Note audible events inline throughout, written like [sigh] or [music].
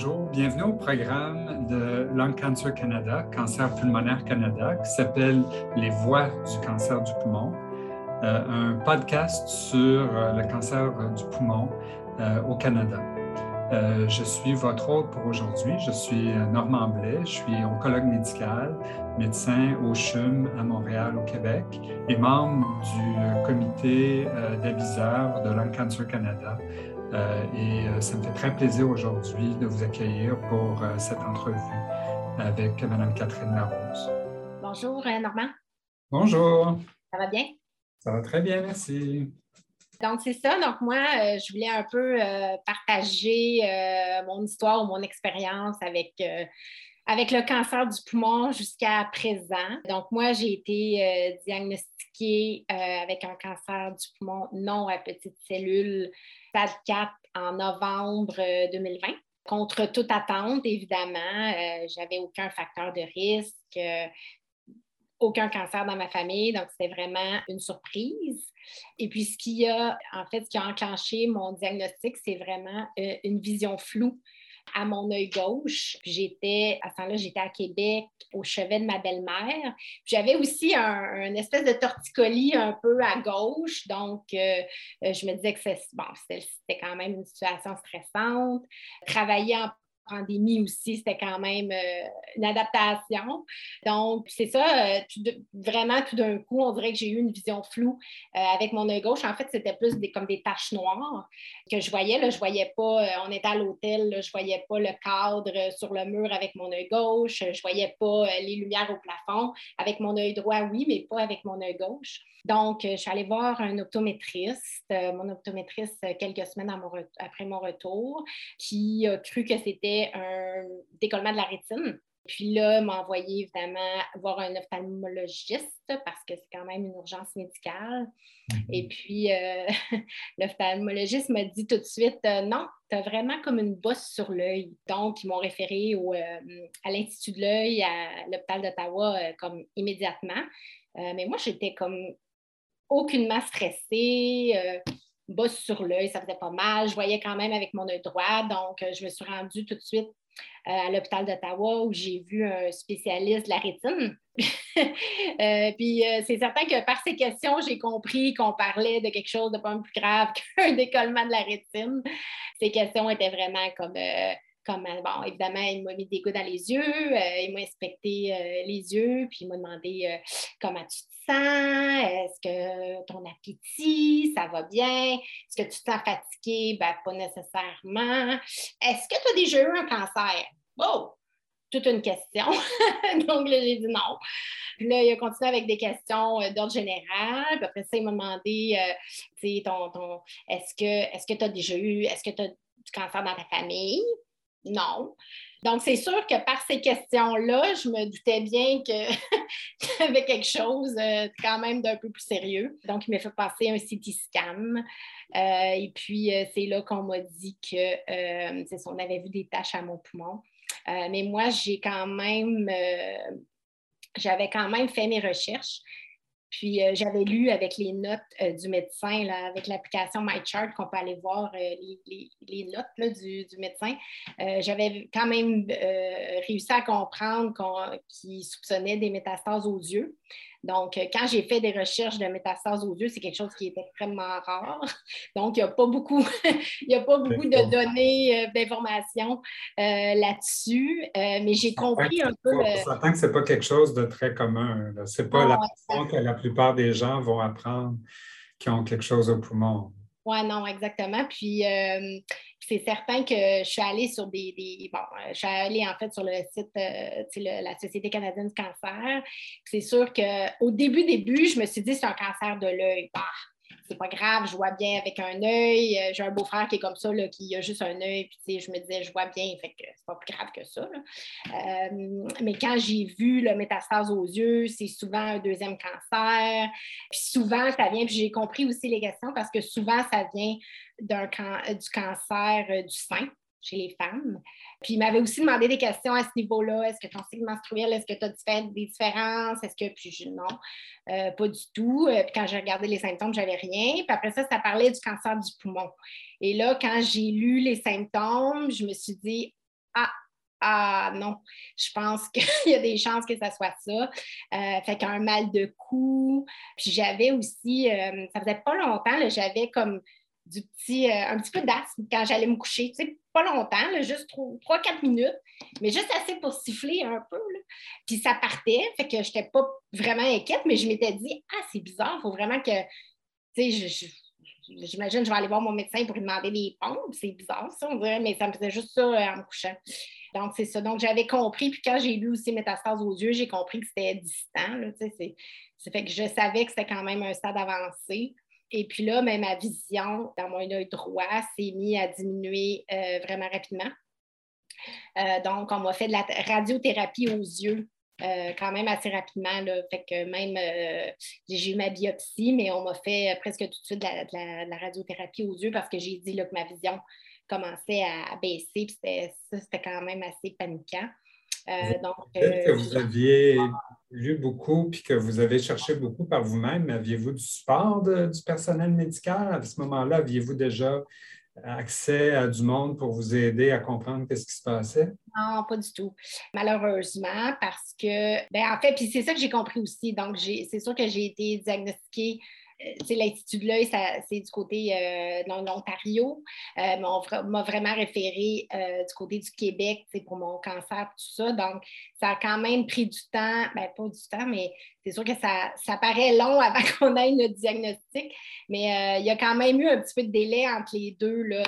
bonjour. Bienvenue au programme de Lung Cancer Canada, Cancer pulmonaire Canada, qui s'appelle Les Voix du cancer du poumon, euh, un podcast sur euh, le cancer du poumon euh, au Canada. je suis votre hôte pour aujourd'hui. Je suis Normand Blais. Je suis oncologue médical, médecin au CHUM à Montréal, au Québec, et membre du comité d'aviseurs de Lung Cancer Canada, euh, et euh, ça me fait très plaisir aujourd'hui de vous accueillir pour euh, cette entrevue avec Mme Catherine Larose. Bonjour, Normand. Bonjour. Ça va bien? Ça va très bien, merci. Donc, c'est ça. Donc, moi, je voulais un peu partager mon histoire ou mon expérience avec avec le cancer du poumon jusqu'à présent. Donc, moi, j'ai été diagnostiquée avec un cancer du poumon non à petites cellules stade 4 en novembre 2020. Euh, Contre toute attente, évidemment, euh, j'avais aucun facteur de risque, euh, aucun cancer dans ma famille, donc c'était vraiment une surprise. Et puis, ce qui a, en fait, ce qui a enclenché mon diagnostic, c'est vraiment une vision floue à mon œil gauche. J'étais, à ce temps-là, j'étais à Québec, au chevet de ma belle-mère. J'avais aussi un, espèce de torticolis un peu à gauche. Donc, euh, euh, je me disais que c'était quand même une situation stressante. Travailler en pandémie aussi, c'était quand même euh, une adaptation. Donc, c'est ça, euh, vraiment tout d'un coup, on dirait que j'ai eu une vision floue euh, avec mon œil gauche. En fait, c'était plus des, comme des taches noires que je voyais. Là, je voyais pas, on était à l'hôtel, je voyais pas le cadre sur le mur avec mon œil gauche, je voyais pas les lumières au plafond. Avec mon œil droit, oui, mais pas avec mon œil gauche. Donc, je suis allée voir un optométriste, mon optométriste quelques semaines après mon retour, qui a cru que c'était un décollement de la rétine. Puis là, m'a envoyé évidemment voir un ophtalmologiste parce que c'est quand même une urgence médicale. Mm-hmm. Et puis, euh, [laughs] l'ophtalmologiste m'a dit tout de suite euh, non, tu as vraiment comme une bosse sur l'œil. Donc, ils m'ont référé au, euh, à l'Institut de l'œil, à l'hôpital d'Ottawa, comme immédiatement. mais moi, j'étais comme aucunement stressée bosse sur l'œil, ça faisait pas mal. Je voyais quand même avec mon œil droit. Donc, euh, je me suis rendue tout de suite euh, à l'hôpital d'Ottawa où j'ai vu un spécialiste de la rétine. [laughs] Euh, puis c'est certain que par ces questions, j'ai compris qu'on parlait de quelque chose de pas plus grave [laughs] qu'un décollement de la rétine. Ces questions étaient vraiment comme comme, bon, évidemment, il m'a mis des gouttes dans les yeux, il m'a inspecté les yeux, puis il m'a demandé comment tu est-ce que ton appétit, ça va bien? Est-ce que tu te sens fatigué? Ben, pas nécessairement. Est-ce que tu as déjà eu un cancer? Oh! Toute une question. [laughs] Donc là, j'ai dit non. Puis là, il a continué avec des questions euh, d'ordre général. Puis après ça, il m'a demandé, euh, tu sais, ton est-ce que tu as déjà eu, est-ce que tu as du cancer dans ta famille? Non. Donc, c'est sûr que par ces questions-là, je me doutais bien [laughs] qu'il y avait quelque chose euh, quand même d'un peu plus sérieux. Donc, il m'a fait passer un CT scan. Euh, et puis, euh, c'est là qu'on m'a dit que c'est on avait vu des taches à mon poumon. mais moi, j'ai quand même, j'avais quand même fait mes recherches. Puis euh, j'avais lu avec les notes euh, du médecin, là, avec l'application MyChart, qu'on peut aller voir euh, les, notes du, médecin. j'avais quand même réussi à comprendre qu'il soupçonnait des métastases aux yeux. Donc, quand j'ai fait des recherches de métastases aux yeux, c'est quelque chose qui est extrêmement rare. [laughs] Donc, il n'y a pas beaucoup, [laughs] il a pas beaucoup de données, d'informations là-dessus. mais j'ai compris un peu. On s'entend que ce n'est pas quelque chose de très commun. Ce n'est pas la façon que la plupart des gens vont apprendre qui ont quelque chose au poumon. Oui, non, exactement. Puis euh, c'est certain que je suis allée sur des, bon, je suis allée en fait sur le site euh, la Société canadienne du cancer. C'est sûr qu'au début, début, je me suis dit c'est un cancer de l'œil. Bah, c'est pas grave, je vois bien avec un œil. Euh, j'ai un beau-frère qui est comme ça, là, qui a juste un œil, puis je me disais, je vois bien, fait que c'est pas plus grave que ça. Euh, mais quand j'ai vu le métastase aux yeux, c'est souvent un deuxième cancer. Puis souvent, ça vient, puis j'ai compris aussi les questions parce que souvent, ça vient du cancer euh, du sein chez les femmes. Puis il m'avait aussi demandé des questions à ce niveau-là. Est-ce que ton cycle menstruel, est-ce que tu as des différences? Est-ce que, puis je, non, euh, pas du tout. Euh, puis quand j'ai regardé les symptômes, j'avais rien. Puis après ça, ça parlait du cancer du poumon. Et là, quand j'ai lu les symptômes, je me suis dit, ah, ah non, je pense [laughs] qu'il y a des chances que ça soit ça. Euh, fait qu'un mal de cou. Puis j'avais aussi, euh, ça faisait pas longtemps, j'avais comme du petit, euh, un petit peu d'asthme quand j'allais me coucher. Tu sais, pas longtemps, juste 3-4 minutes, mais juste assez pour siffler un peu. Puis ça partait, fait que je n'étais pas vraiment inquiète, mais je m'étais dit, ah, c'est bizarre, il faut vraiment que, tu sais, j'imagine que je vais aller voir mon médecin pour lui demander des pompes. C'est bizarre, ça, on dirait, mais ça me faisait juste ça euh, en me couchant. Donc, c'est ça. Donc, j'avais compris. Puis quand j'ai lu aussi métastase aux yeux, j'ai compris que c'était distant. Là, c'est, fait que je savais que c'était quand même un stade avancé. Et puis là, même ma vision dans mon œil droit s'est mise à diminuer euh, vraiment rapidement. Euh, donc, on m'a fait de la radiothérapie aux yeux euh, quand même assez rapidement. Fait que même, j'ai eu ma biopsie, mais on m'a fait presque tout de suite de la, radiothérapie aux yeux parce que j'ai dit que ma vision commençait à, baisser. Ça, c'était quand même assez paniquant. Donc, que vous aviez lu beaucoup puis que vous avez cherché beaucoup par vous-même, aviez-vous du support du personnel médical? À ce moment-là, aviez-vous déjà accès à du monde pour vous aider à comprendre qu'est-ce qui se passait? Non, pas du tout. Malheureusement, parce que, ben, en fait, puis c'est ça que j'ai compris aussi. Donc, c'est sûr que j'ai été diagnostiquée euh, l'œil, c'est du côté euh, de l'Ontario, euh, on m'a vraiment référé du côté du Québec pour mon cancer, tout ça. Donc, ça a quand même pris du temps, ben, pas du temps, mais c'est sûr que ça, ça paraît long [laughs] avant qu'on ait le diagnostic, mais il y a quand même eu un petit peu de délai entre les deux, là,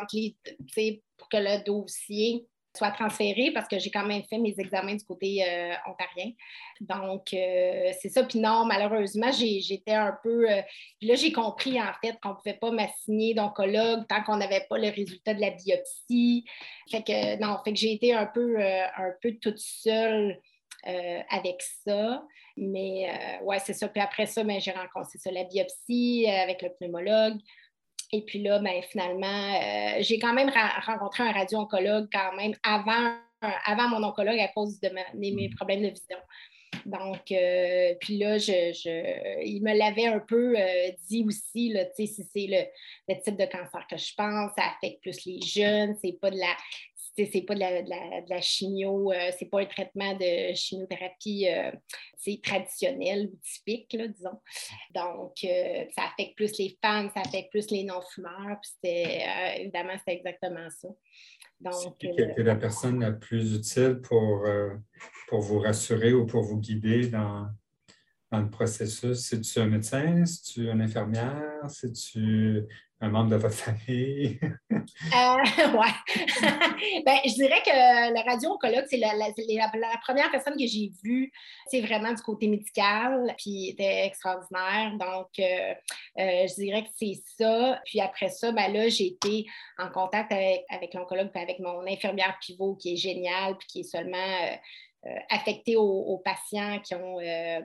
entre les, pour que le dossier soit transféré parce que j'ai quand même fait mes examens du côté euh, ontarien. Donc, euh, c'est ça. Puis non, malheureusement, j'étais un peu. Euh, là, j'ai compris en fait qu'on ne pouvait pas m'assigner d'oncologue tant qu'on n'avait pas le résultat de la biopsie. Fait que non, fait que j'ai été un peu, un peu toute seule. avec ça. Mais ouais, c'est ça. Puis après ça, ben, j'ai rencontré ça, la biopsie avec le pneumologue. Et puis là, ben, finalement, euh, j'ai quand même rencontré un radio-oncologue quand même avant, avant mon oncologue à cause de mes mm. problèmes de vision. Donc, euh, puis là, je, il me l'avait un peu euh, dit aussi, là, si c'est le, le, type de cancer que je pense, ça affecte plus les jeunes, c'est pas de la c'est pas de la, de la, chimio, euh, c'est pas un traitement de chimiothérapie euh, traditionnel ou typique, disons. Donc, euh, ça affecte plus les femmes, ça affecte plus les non-fumeurs. Puis évidemment, c'est exactement ça. Donc, qui était la personne la plus utile pour, pour vous rassurer ou pour vous guider dans, dans le processus? C'est-tu un médecin? C'est-tu une infirmière? C'est-tu un membre de votre famille? [laughs] euh, ouais. [laughs] ben, je dirais que le radio-oncologue, c'est la, première personne que j'ai vue, c'est vraiment du côté médical, puis était extraordinaire. Donc, euh, euh, je dirais que c'est ça. Puis après ça, ben là, j'ai été en contact avec, avec l'oncologue, puis avec mon infirmière pivot qui est géniale, puis qui est seulement euh, affecté aux, patients qui ont euh,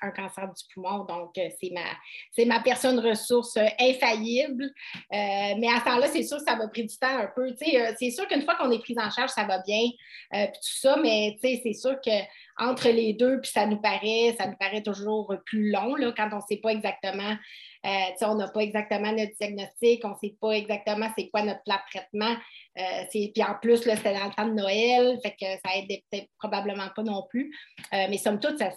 un cancer du poumon. Donc, euh, c'est ma, ma personne ressource infaillible. mais à ce temps-là, c'est sûr que ça m'a pris du temps un peu. c'est sûr qu'une fois qu'on est pris en charge, ça va bien, puis tout ça, mais c'est sûr que entre les deux, puis ça nous paraît, ça nous paraît toujours plus long là, quand on ne sait pas exactement euh, on n'a pas exactement notre diagnostic, on ne sait pas exactement c'est quoi notre plan de traitement. Euh, puis en plus, c'était dans le temps de Noël, fait que ça aide peut-être probablement pas non plus. Euh, mais somme toute, ça,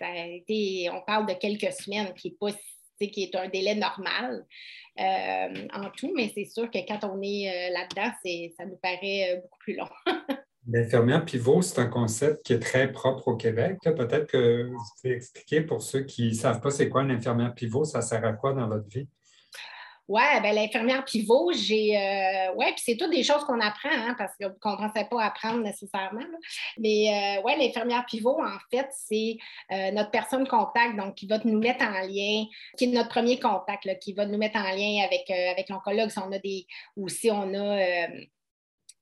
a été, on parle de quelques semaines, qui est pas qui est un délai normal en tout, mais c'est sûr que quand on est là-dedans, ça nous paraît beaucoup plus long. [laughs] L'infirmière pivot, c'est un concept qui est très propre au Québec. Peut-être que vous pouvez expliquer pour ceux qui ne savent pas c'est quoi une infirmière pivot, ça sert à quoi dans votre vie? Oui, ben, l'infirmière pivot, j'ai. Euh, puis c'est toutes des choses qu'on apprend, hein, parce qu'on ne pensait pas apprendre nécessairement. Mais euh, l'infirmière pivot, en fait, c'est euh, notre personne contact, donc qui va nous mettre en lien, qui est notre premier contact, qui va nous mettre en lien avec, avec l'oncologue si on a des. ou si on a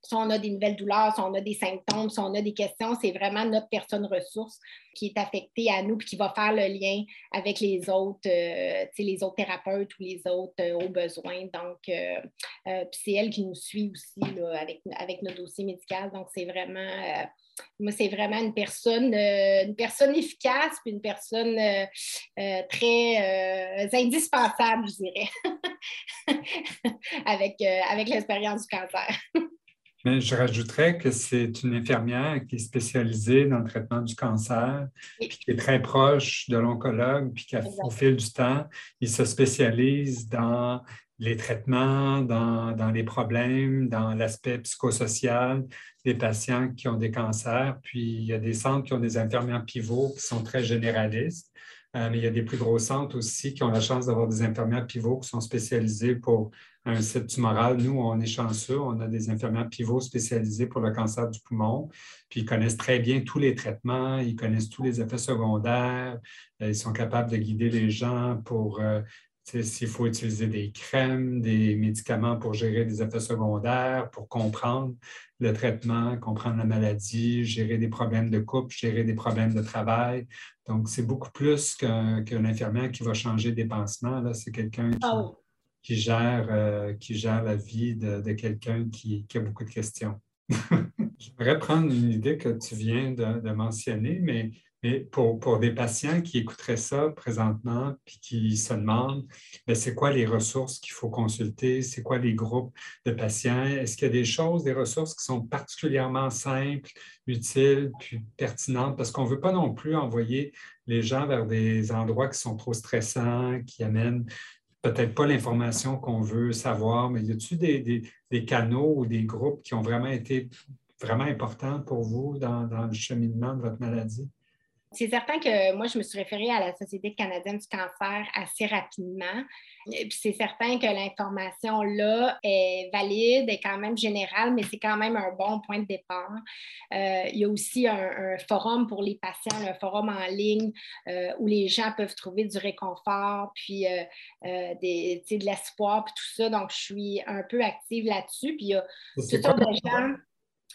si on a des nouvelles douleurs, si on a des symptômes, si on a des questions, c'est vraiment notre personne ressource qui est affectée à nous et qui va faire le lien avec les autres, euh, les autres thérapeutes ou les autres euh, aux besoins. Donc, euh, c'est elle qui nous suit aussi avec, avec nos dossiers médicaux. Donc, c'est vraiment moi, c'est vraiment une personne, une personne efficace, puis une personne très indispensable, je dirais, [laughs] avec, avec l'expérience du cancer. [laughs] Mais je rajouterais que c'est une infirmière qui est spécialisée dans le traitement du cancer, puis qui est très proche de l'oncologue, puis qu'au fil du temps, il se spécialise dans les traitements, dans, les problèmes, dans l'aspect psychosocial des patients qui ont des cancers. Puis il y a des centres qui ont des infirmières pivots qui sont très généralistes. Euh, mais il y a des plus gros centres aussi qui ont la chance d'avoir des infirmières pivots qui sont spécialisées pour un site tumoral. Nous, on est chanceux, on a des infirmières pivots spécialisées pour le cancer du poumon, puis ils connaissent très bien tous les traitements, ils connaissent tous les effets secondaires, euh, ils sont capables de guider les gens pour euh, s'il faut utiliser des crèmes, des médicaments pour gérer des effets secondaires, pour comprendre le traitement, comprendre la maladie, gérer des problèmes de couple, gérer des problèmes de travail. Donc, c'est beaucoup plus qu'un infirmière qui va changer des pansements. C'est quelqu'un qui, ah gère, euh, qui gère la vie de, quelqu'un qui, a beaucoup de questions. [laughs] J'aimerais prendre une idée que tu viens de mentionner, mais mais pour, des patients qui écouteraient ça présentement puis qui se demandent, ben, c'est quoi les ressources qu'il faut consulter, c'est quoi les groupes de patients, est-ce qu'il y a des choses, des ressources qui sont particulièrement simples, utiles, puis pertinentes, parce qu'on ne veut pas non plus envoyer les gens vers des endroits qui sont trop stressants, qui amènent peut-être pas l'information qu'on veut savoir, mais y a-t-il des, des, canaux ou des groupes qui ont vraiment été vraiment importants pour vous dans le cheminement de votre maladie? C'est certain que moi, je me suis référée à la Société canadienne du cancer assez rapidement. C'est certain que l'information là est valide, est quand même générale, mais c'est quand même un bon point de départ. Euh, il y a aussi un, forum pour les patients, un forum en ligne euh, où les gens peuvent trouver du réconfort, puis euh, des, de l'espoir, puis tout ça. Donc, je suis un peu active là-dessus. Puis il y a toutes sortes de gens.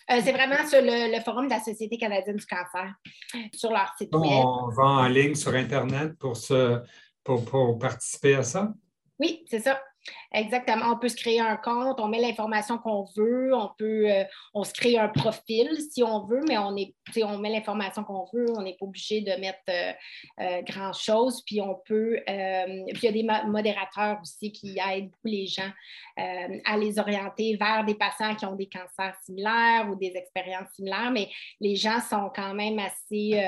Euh, c'est vraiment sur le, forum de la Société canadienne du cancer, sur leur site web. On va en ligne sur Internet pour, pour participer à ça? Oui, c'est ça. Exactement. On peut se créer un compte, on met l'information qu'on veut, on peut, euh, on se crée un profil si on veut, mais on, est, on met l'information qu'on veut, on n'est pas obligé de mettre euh, euh, grand-chose. Puis on peut, puis il y a des modérateurs aussi qui aident beaucoup les gens à les orienter vers des patients qui ont des cancers similaires ou des expériences similaires, mais les gens sont quand même assez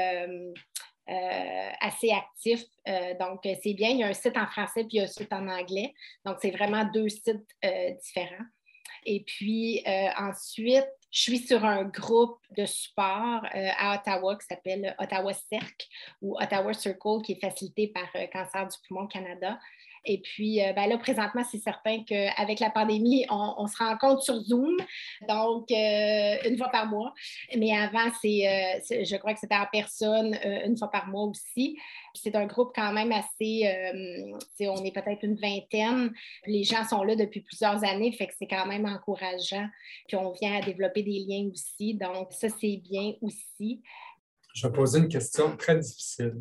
euh, assez actif. Euh, donc, c'est bien. Il y a un site en français puis un site en anglais. Donc, c'est vraiment deux sites euh, différents. Et puis ensuite, je suis sur un groupe de support à Ottawa qui s'appelle Ottawa Cercle ou Ottawa Circle qui est facilité par Cancer du poumon Canada. Et puis, euh, ben là, présentement, c'est certain qu'avec la pandémie, on, se rencontre sur Zoom, donc euh, une fois par mois. Mais avant, c'est, euh, je crois que c'était en personne une fois par mois aussi. C'est un groupe quand même assez, on est peut-être une vingtaine. Les gens sont là depuis plusieurs années, fait que c'est quand même encourageant. Puis on vient à développer des liens aussi, donc ça, c'est bien aussi je vais poser une question très difficile.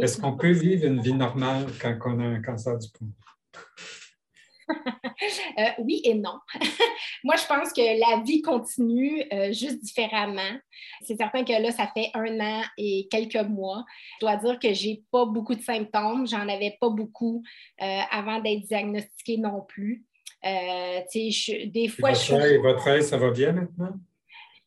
Est-ce qu'on peut vivre une vie normale quand on a un cancer du poumon? [laughs] Euh, oui et non. [laughs] Moi, je pense que la vie continue euh, juste différemment. C'est certain que là, ça fait un an et quelques mois. Je dois dire que je n'ai pas beaucoup de symptômes. J'en avais pas beaucoup euh, avant d'être diagnostiquée non plus. des fois, votre, je... votre œil, ça va bien maintenant?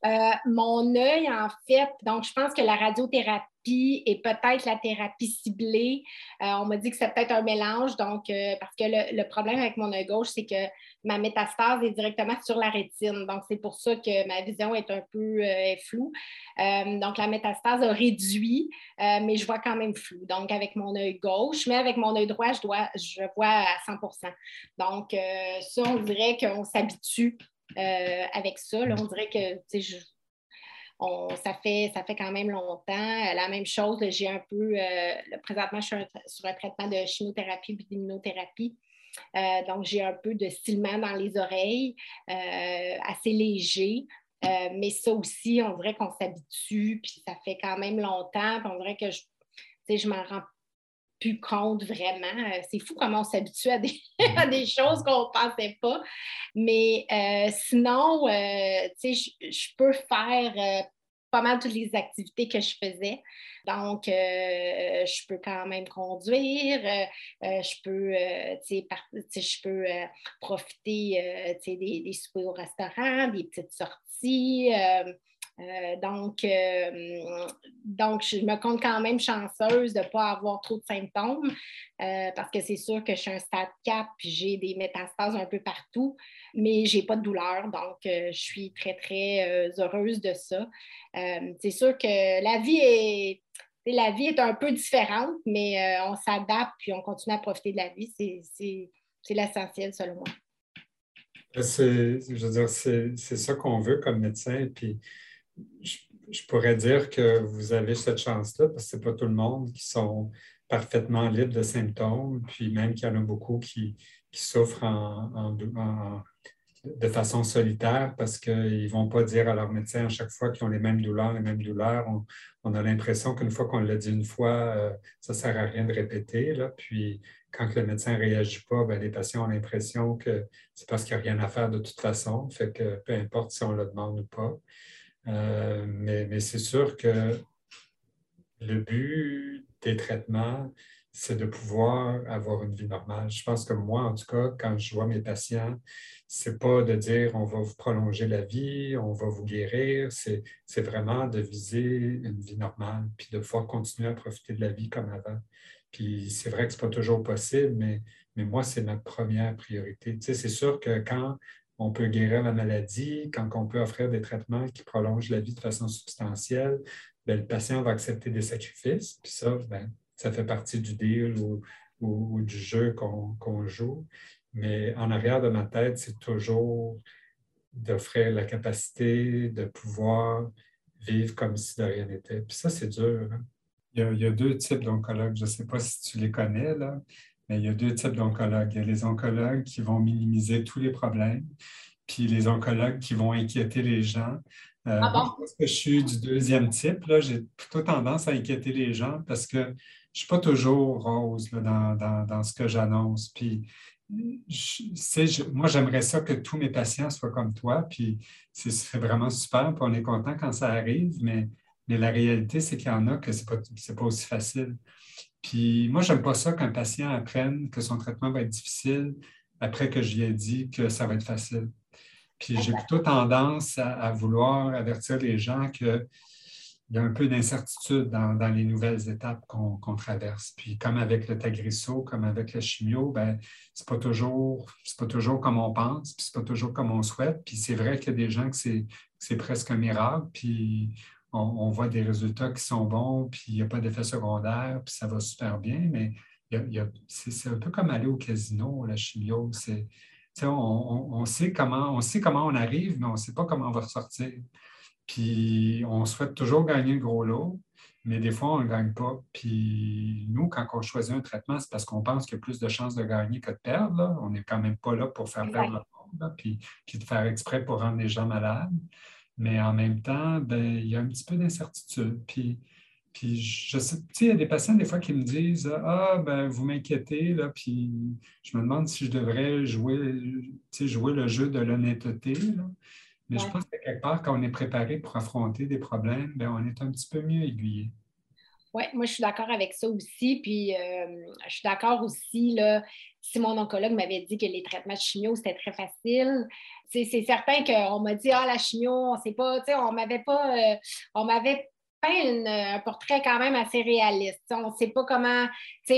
Euh, mon œil, en fait, donc je pense que la radiothérapie et peut-être la thérapie ciblée, euh, on m'a dit que c'est peut-être un mélange, donc euh, parce que le, problème avec mon œil gauche, c'est que ma métastase est directement sur la rétine, donc c'est pour ça que ma vision est un peu floue. donc la métastase a réduit, mais je vois quand même flou. Donc avec mon œil gauche, mais avec mon œil droit, je, dois, je vois à 100% Donc ça, on dirait qu'on s'habitue euh, avec ça. on dirait que ça, fait, ça fait quand même longtemps. La même chose, j'ai un peu, euh, présentement, je suis sur un traitement de chimiothérapie et d'immunothérapie. Euh, donc, j'ai un peu de stylement dans les oreilles, assez léger. mais ça aussi, on dirait qu'on s'habitue, puis ça fait quand même longtemps. on dirait que je, je m'en rends plus compte vraiment. Euh, c'est fou comment on s'habitue à des, [laughs] des choses qu'on ne pensait pas. Mais euh, sinon, euh, tu sais, je peux faire pas mal toutes les activités que je faisais. Donc, je peux quand même conduire, je peux, je peux profiter des, des soupers au restaurant, des petites sorties. Euh, donc, euh, donc, je me compte quand même chanceuse de ne pas avoir trop de symptômes euh, parce que c'est sûr que je suis un stade 4 puis j'ai des métastases un peu partout, mais je n'ai pas de douleur. Donc, je suis très, très heureuse de ça. c'est sûr que la vie est. La vie est un peu différente, mais on s'adapte puis on continue à profiter de la vie. C'est l'essentiel, selon moi. Je veux dire, c'est ça qu'on veut comme médecin. Puis je, pourrais dire que vous avez cette chance-là parce que ce n'est pas tout le monde qui sont parfaitement libres de symptômes, puis même qu'il y en a beaucoup qui, souffrent de façon solitaire parce qu'ils ne vont pas dire à leur médecin à chaque fois qu'ils ont les mêmes douleurs, les mêmes douleurs. On, a l'impression qu'une fois qu'on l'a dit une fois, euh, ça ne sert à rien de répéter. Là. Puis quand le médecin ne réagit pas, ben, les patients ont l'impression que c'est parce qu'il n'y a rien à faire de toute façon. Fait que peu importe si on le demande ou pas. Euh, mais, c'est sûr que le but des traitements, c'est de pouvoir avoir une vie normale. Je pense que moi, en tout cas, quand je vois mes patients, c'est pas de dire on va vous prolonger la vie, on va vous guérir, c'est vraiment de viser une vie normale, puis de pouvoir continuer à profiter de la vie comme avant. Puis c'est vrai que ce n'est pas toujours possible, mais, mais moi, c'est ma première priorité. Tu sais, c'est sûr que quand on peut guérir la maladie, quand on peut offrir des traitements qui prolongent la vie de façon substantielle, bien, le patient va accepter des sacrifices. Puis ça, bien, ça fait partie du deal ou, du jeu qu'on joue. Mais en arrière de ma tête, c'est toujours d'offrir la capacité de pouvoir vivre comme si de rien n'était. Puis ça, c'est dur. Hein. Il, y a, deux types d'oncologues. Je ne sais pas si tu les connais, là, mais il y a deux types d'oncologues. Il y a les oncologues qui vont minimiser tous les problèmes, puis les oncologues qui vont inquiéter les gens. Euh, ah que je suis du deuxième type. J'ai plutôt tendance à inquiéter les gens parce que je ne suis pas toujours rose dans, ce que j'annonce. Puis, moi, j'aimerais ça que tous mes patients soient comme toi, puis ce serait vraiment super, puis on est content quand ça arrive, mais, mais la réalité, c'est qu'il y en a que ce n'est pas, pas aussi facile. Puis moi, je n'aime pas ça qu'un patient apprenne que son traitement va être difficile après que je lui ai dit que ça va être facile. Puis j'ai plutôt tendance à, vouloir avertir les gens qu'il y a un peu d'incertitude dans, les nouvelles étapes qu'on traverse. Puis comme avec le Tagrisso, comme avec la chimio, ben, ce n'est pas, toujours, pas toujours comme on pense, puis ce n'est pas toujours comme on souhaite. Puis c'est vrai qu'il y a des gens que c'est presque un miracle, puis on, voit des résultats qui sont bons, puis il n'y a pas d'effet secondaire, puis ça va super bien, mais c'est un peu comme aller au casino, la chimio. On, on, sait comment, on sait comment on arrive, mais on ne sait pas comment on va ressortir. Puis on souhaite toujours gagner le gros lot, mais des fois, on ne gagne pas. Puis nous, quand on choisit un traitement, c'est parce qu'on pense qu'il y a plus de chances de gagner que de perdre. On n'est quand même pas là pour faire perdre le monde, puis, puis de faire exprès pour rendre les gens malades. Mais en même temps, ben, il y a un petit peu d'incertitude. Puis, puis je sais, il y a des patients des fois qui me disent Ah, ben, vous m'inquiétez, là, puis je me demande si je devrais jouer, jouer le jeu de l'honnêteté. Mais je pense que quelque part, quand on est préparé pour affronter des problèmes, ben, on est un petit peu mieux aiguillé. Oui, moi, je suis d'accord avec ça aussi. Puis, euh, je suis d'accord aussi, là, si mon oncologue m'avait dit que les traitements de chimio, c'était très facile, c'est certain qu'on m'a dit, ah, la chimio, on ne sait pas, on m'avait pas, euh, on m'avait peint un portrait quand même assez réaliste. On ne sait pas comment,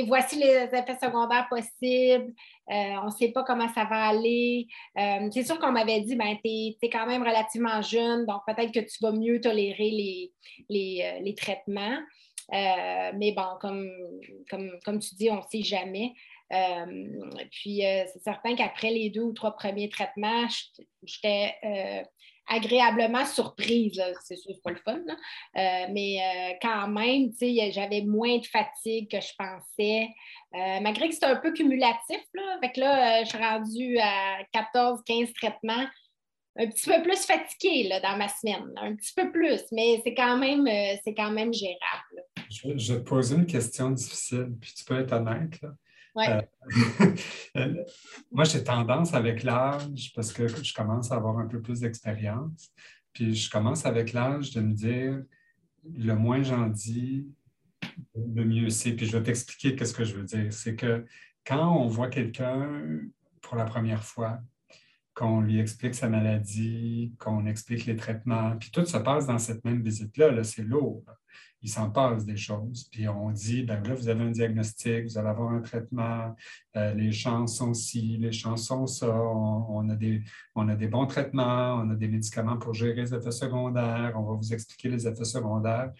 voici les effets secondaires possibles, euh, on ne sait pas comment ça va aller. c'est sûr qu'on m'avait dit, ben, tu es, quand même relativement jeune, donc peut-être que tu vas mieux tolérer les, les, les traitements. Euh, mais bon, comme, comme, comme, tu dis, on ne sait jamais. Euh, puis, euh, c'est certain qu'après les deux ou trois premiers traitements, j'étais agréablement surprise. C'est sûr, pas le fun, mais quand même, j'avais moins de fatigue que je pensais. malgré que c'était un peu cumulatif, là, avec là, je suis rendue à 14-15 traitements un petit peu plus fatiguée là, dans ma semaine, un petit peu plus, mais c'est quand même, euh, c'est quand même gérable. Je, vais te poser une question difficile, puis tu peux être honnête. [laughs] Euh, moi, j'ai tendance avec l'âge, parce que je commence à avoir un peu plus d'expérience, Puis je commence avec l'âge de me dire, le moins j'en dis, le mieux c'est. Puis je vais t'expliquer qu'est-ce que je veux dire. C'est que quand on voit quelqu'un pour la première fois, qu'on lui explique sa maladie, qu'on explique les traitements, puis tout se passe dans cette même visite-là, -là, c'est lourd il s'en passe des choses. Puis on dit, ben là, vous avez un diagnostic, vous allez avoir un traitement, euh, les chances sont ci, les chances sont ça, on, a des, on a des bons traitements, on a des médicaments pour gérer les effets secondaires, on va vous expliquer les effets secondaires.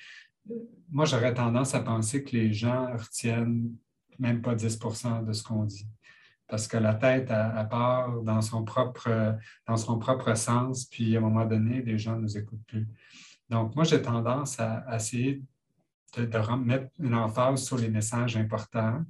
Moi, j'aurais tendance à penser que les gens retiennent même pas 10% de ce qu'on dit. Parce que la tête, elle, part dans son, propre, dans son propre sens, puis à un moment donné, les gens ne nous écoutent plus. Donc, moi, j'ai tendance à, essayer de, mettre une emphase sur les messages importants.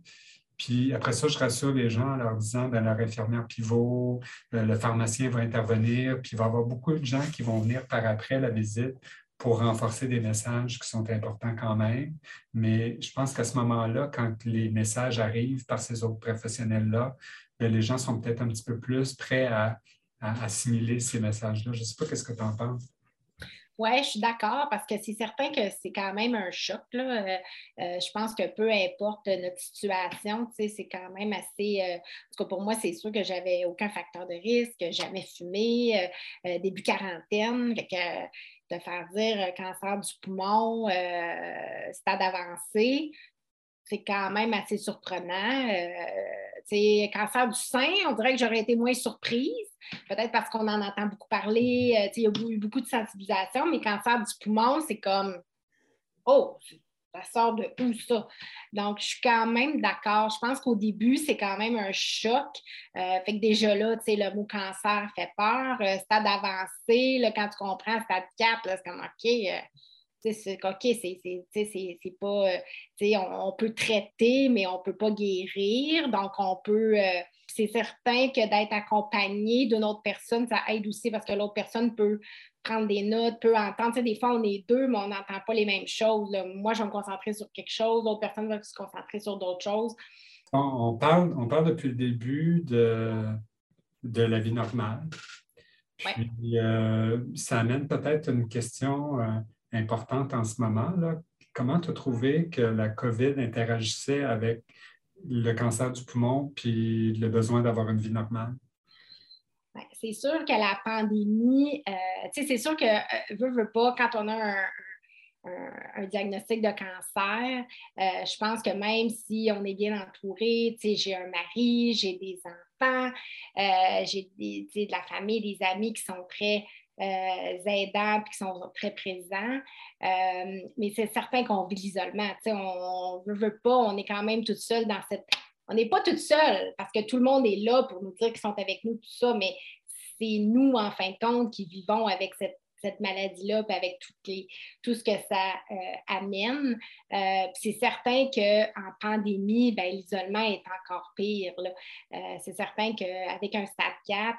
Puis après ça, je rassure les gens en leur disant ben, leur infirmière pivot, le, le, pharmacien va intervenir, puis il va y avoir beaucoup de gens qui vont venir par après la visite pour renforcer des messages qui sont importants quand même. Mais je pense qu'à ce moment-là, quand les messages arrivent par ces autres professionnels-là, ben, les gens sont peut-être un petit peu plus prêts à, assimiler ces messages-là. Je ne sais pas qu'est-ce que tu en penses. Oui, je suis d'accord parce que c'est certain que c'est quand même un choc. Euh, euh, je pense que peu importe notre situation, c'est quand même assez. Euh, en tout cas, pour moi, c'est sûr que j'avais aucun facteur de risque, jamais fumé, début quarantaine. que, de faire dire cancer du poumon, stade avancé, c'est quand même assez surprenant. Euh, cancer du sein, on dirait que j'aurais été moins surprise, peut-être parce qu'on en entend beaucoup parler, euh, il y a eu beaucoup de sensibilisation, mais cancer du poumon, c'est comme Oh, ça sort de où ça? Donc, je suis quand même d'accord. Je pense qu'au début, c'est quand même un choc. Euh, fait que déjà là, tu sais, le mot cancer fait peur. stade avancé, là, quand tu comprends stade 4, c'est comme OK OK, c'est pas. Euh, on, on, peut traiter, mais on ne peut pas guérir. Donc, on peut. Euh, c'est certain que d'être accompagné d'une autre personne, ça aide aussi parce que l'autre personne peut prendre des notes, peut entendre. des fois, on est deux, mais on n'entend pas les mêmes choses. Moi, je vais me concentrer sur quelque chose, l'autre personne va se concentrer sur d'autres choses. On, parle, on parle depuis le début de, de la vie normale. Puis, euh, ça amène peut-être une question importante en ce moment. Là. Comment tu as trouvé que la COVID interagissait avec le cancer du poumon puis le besoin d'avoir une vie normale? C'est sûr que la pandémie, euh, c'est sûr que, euh, veut, veut pas, quand on a un, diagnostic de cancer, euh, je pense que même si on est bien entouré, j'ai un mari, j'ai des enfants, j'ai de la famille, des amis qui sont très euh, aidants et qui sont très présents. Euh, mais c'est certain qu'on vit l'isolement. On ne veut pas, on est quand même toute seule dans cette. On n'est pas toute seule parce que tout le monde est là pour nous dire qu'ils sont avec nous, tout ça, mais c'est nous, en fin de compte, qui vivons avec cette cette maladie-là, puis avec tout ce que ça euh, amène. Euh, c'est certain qu'en pandémie, ben, l'isolement est encore pire. Euh, c'est certain qu'avec un stade 4,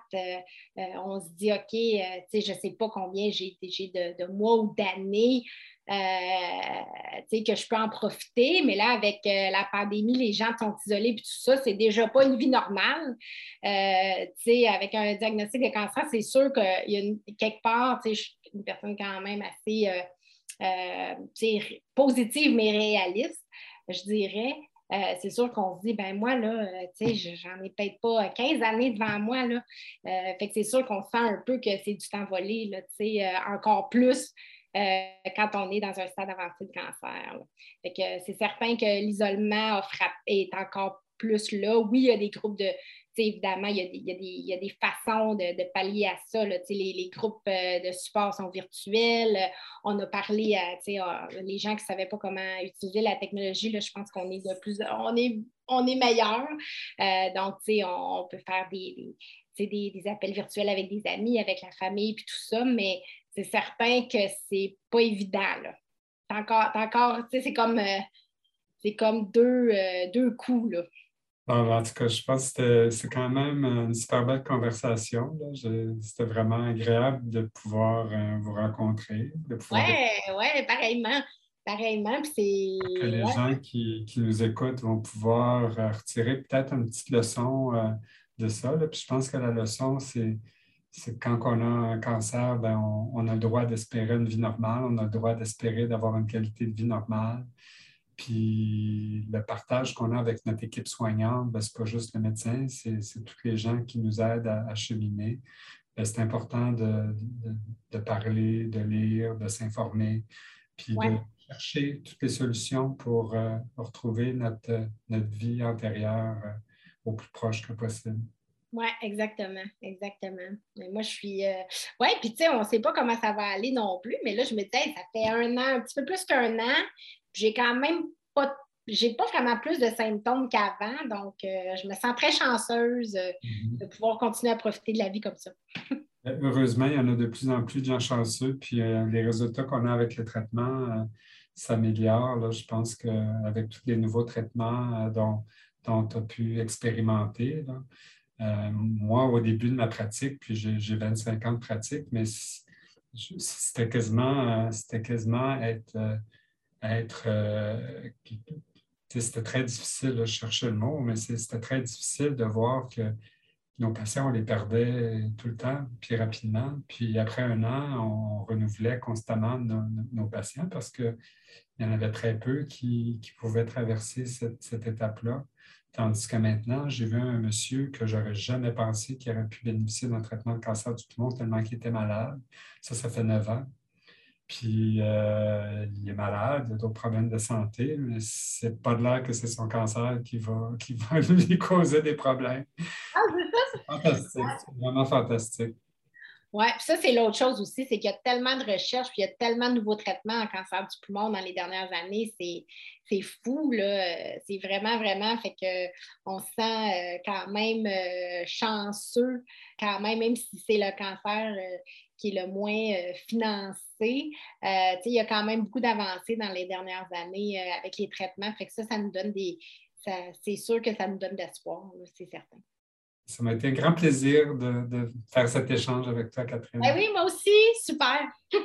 on se dit, OK, je ne sais pas combien j'ai de, mois ou d'années que je peux en profiter, mais là, avec la pandémie, les gens sont isolés et tout ça, c'est déjà pas une vie normale. avec un diagnostic de cancer, c'est sûr qu'il y a quelque part, je suis une personne quand même assez positive, mais réaliste, je dirais. c'est sûr qu'on se dit, ben moi, là, tu sais, j'en ai peut-être pas 15 années devant moi, là. fait que c'est sûr qu'on sent un peu que c'est du temps volé, là, tu sais, encore plus euh, quand on est dans un stade avancé de cancer. c'est certain que l'isolement est encore plus là. Oui, il y a des groupes de. Évidemment, il y, a des, façons de, pallier à ça. Les, groupes euh, de support sont virtuels. On a parlé à les gens qui ne savaient pas comment utiliser la technologie. je pense qu'on est de plus. On est meilleur. Euh, donc, on, peut faire des, des, appels virtuels avec des amis, avec la famille, puis tout ça, mais c'est certain que c'est pas évident. Là. encore, encore c'est comme, euh, c'est comme deux, euh, deux coups. Là. en tout cas, je pense que c'est quand même une super belle conversation. C'était vraiment agréable de pouvoir euh, vous rencontrer. Oui, ouais, pareillement. Pareillement. Que les gens qui, qui, nous écoutent vont pouvoir retirer peut-être une petite leçon de ça. Puis je pense que la leçon, c'est c'est quand on a un cancer, ben, on, a le droit d'espérer une vie normale, on a le droit d'espérer d'avoir une qualité de vie normale. Puis le partage qu'on a avec notre équipe soignante, ben, ce n'est pas juste le médecin, c'est tous les gens qui nous aident à, cheminer. Ben, c'est important de, parler, de lire, de s'informer, puis de chercher toutes les solutions pour euh, retrouver notre, notre vie antérieure euh, au plus proche que possible. Oui, exactement, exactement. moi, je suis. Euh, oui, puis tu sais, on ne sait pas comment ça va aller non plus, mais là, je me disais, ça fait un an, un petit peu plus qu'un an, j'ai quand même pas. J'ai pas vraiment plus de symptômes qu'avant, donc euh, je me sens très chanceuse euh, mm-hmm. de pouvoir continuer à profiter de la vie comme ça. [laughs] Heureusement, il y en a de plus en plus de gens chanceux, puis les résultats qu'on a avec le traitement s'améliorent. Je pense qu'avec tous les nouveaux traitements dont, dont tu as pu expérimenter, euh, moi, au début de ma pratique, puis j'ai 25 ans de pratique, mais c'était quasiment, c'était quasiment être, euh, être euh, c'était très difficile, je cherchais le mot, mais c'était très difficile de voir que nos patients, on les perdait tout le temps, puis rapidement. Puis après un an, on renouvelait constamment nos, patients parce qu'il y en avait très peu qui, pouvaient traverser cette étape-là. Tandis que maintenant, j'ai vu un monsieur que j'aurais jamais pensé qu'il aurait pu bénéficier d'un traitement de cancer du poumon tellement qu'il était malade. Ça, ça fait neuf ans. Puis euh, il est malade, il a d'autres problèmes de santé, mais c'est pas de l'air que c'est son cancer qui va, qui va [laughs] lui causer des problèmes. Ah, c'est ça? Fantastique, c'est vraiment fantastique. Oui, ça, c'est l'autre chose aussi, c'est qu'il y a tellement de recherches, puis il y a tellement de nouveaux traitements en cancer du poumon dans les dernières années. C'est fou, là. C'est vraiment, vraiment. Fait qu'on se sent euh, quand même euh, chanceux, quand même, même si c'est le cancer euh, qui est le moins financé. il y a quand même beaucoup d'avancées dans les dernières années avec les traitements. Fait que ça, ça nous donne des. C'est sûr que ça nous donne d'espoir, c'est certain. Ça m'a été un grand plaisir de, faire cet échange avec toi, Catherine. Ben oui, moi aussi, super. [laughs]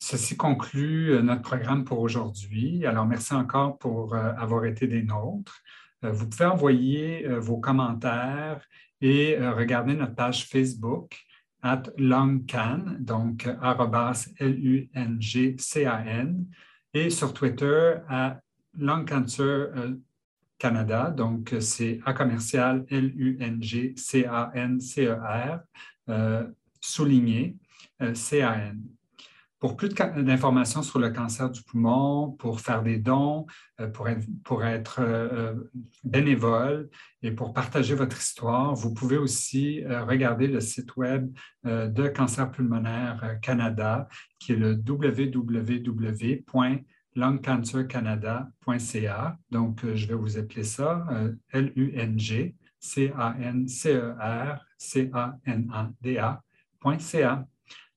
Ceci conclut euh, notre programme pour aujourd'hui. Alors, merci encore pour euh, avoir été des nôtres. Euh, vous pouvez envoyer vos commentaires et regarder notre page Facebook at lungcan, donc L-U-N-G-C-A-N, et sur Twitter à lungcancer Canada. Donc, c'est A commercial L-U-N-G-C-A-N-C-E-R, euh, souligné euh, C-A-N. Pour plus d'informations sur le cancer du poumon, pour faire des dons, euh, pour être, bénévole et pour partager votre histoire, vous pouvez aussi regarder le site web de Cancer pulmonaire Canada, qui est le www lungcancercanada.ca. Donc, euh, je vais vous appeler ça euh, L-U-N-G C-A-N-C-E-R-C-A-N-A-D-A.ca.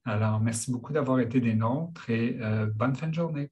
Alors, merci beaucoup d'avoir été des nôtres et euh, bonne fin de journée.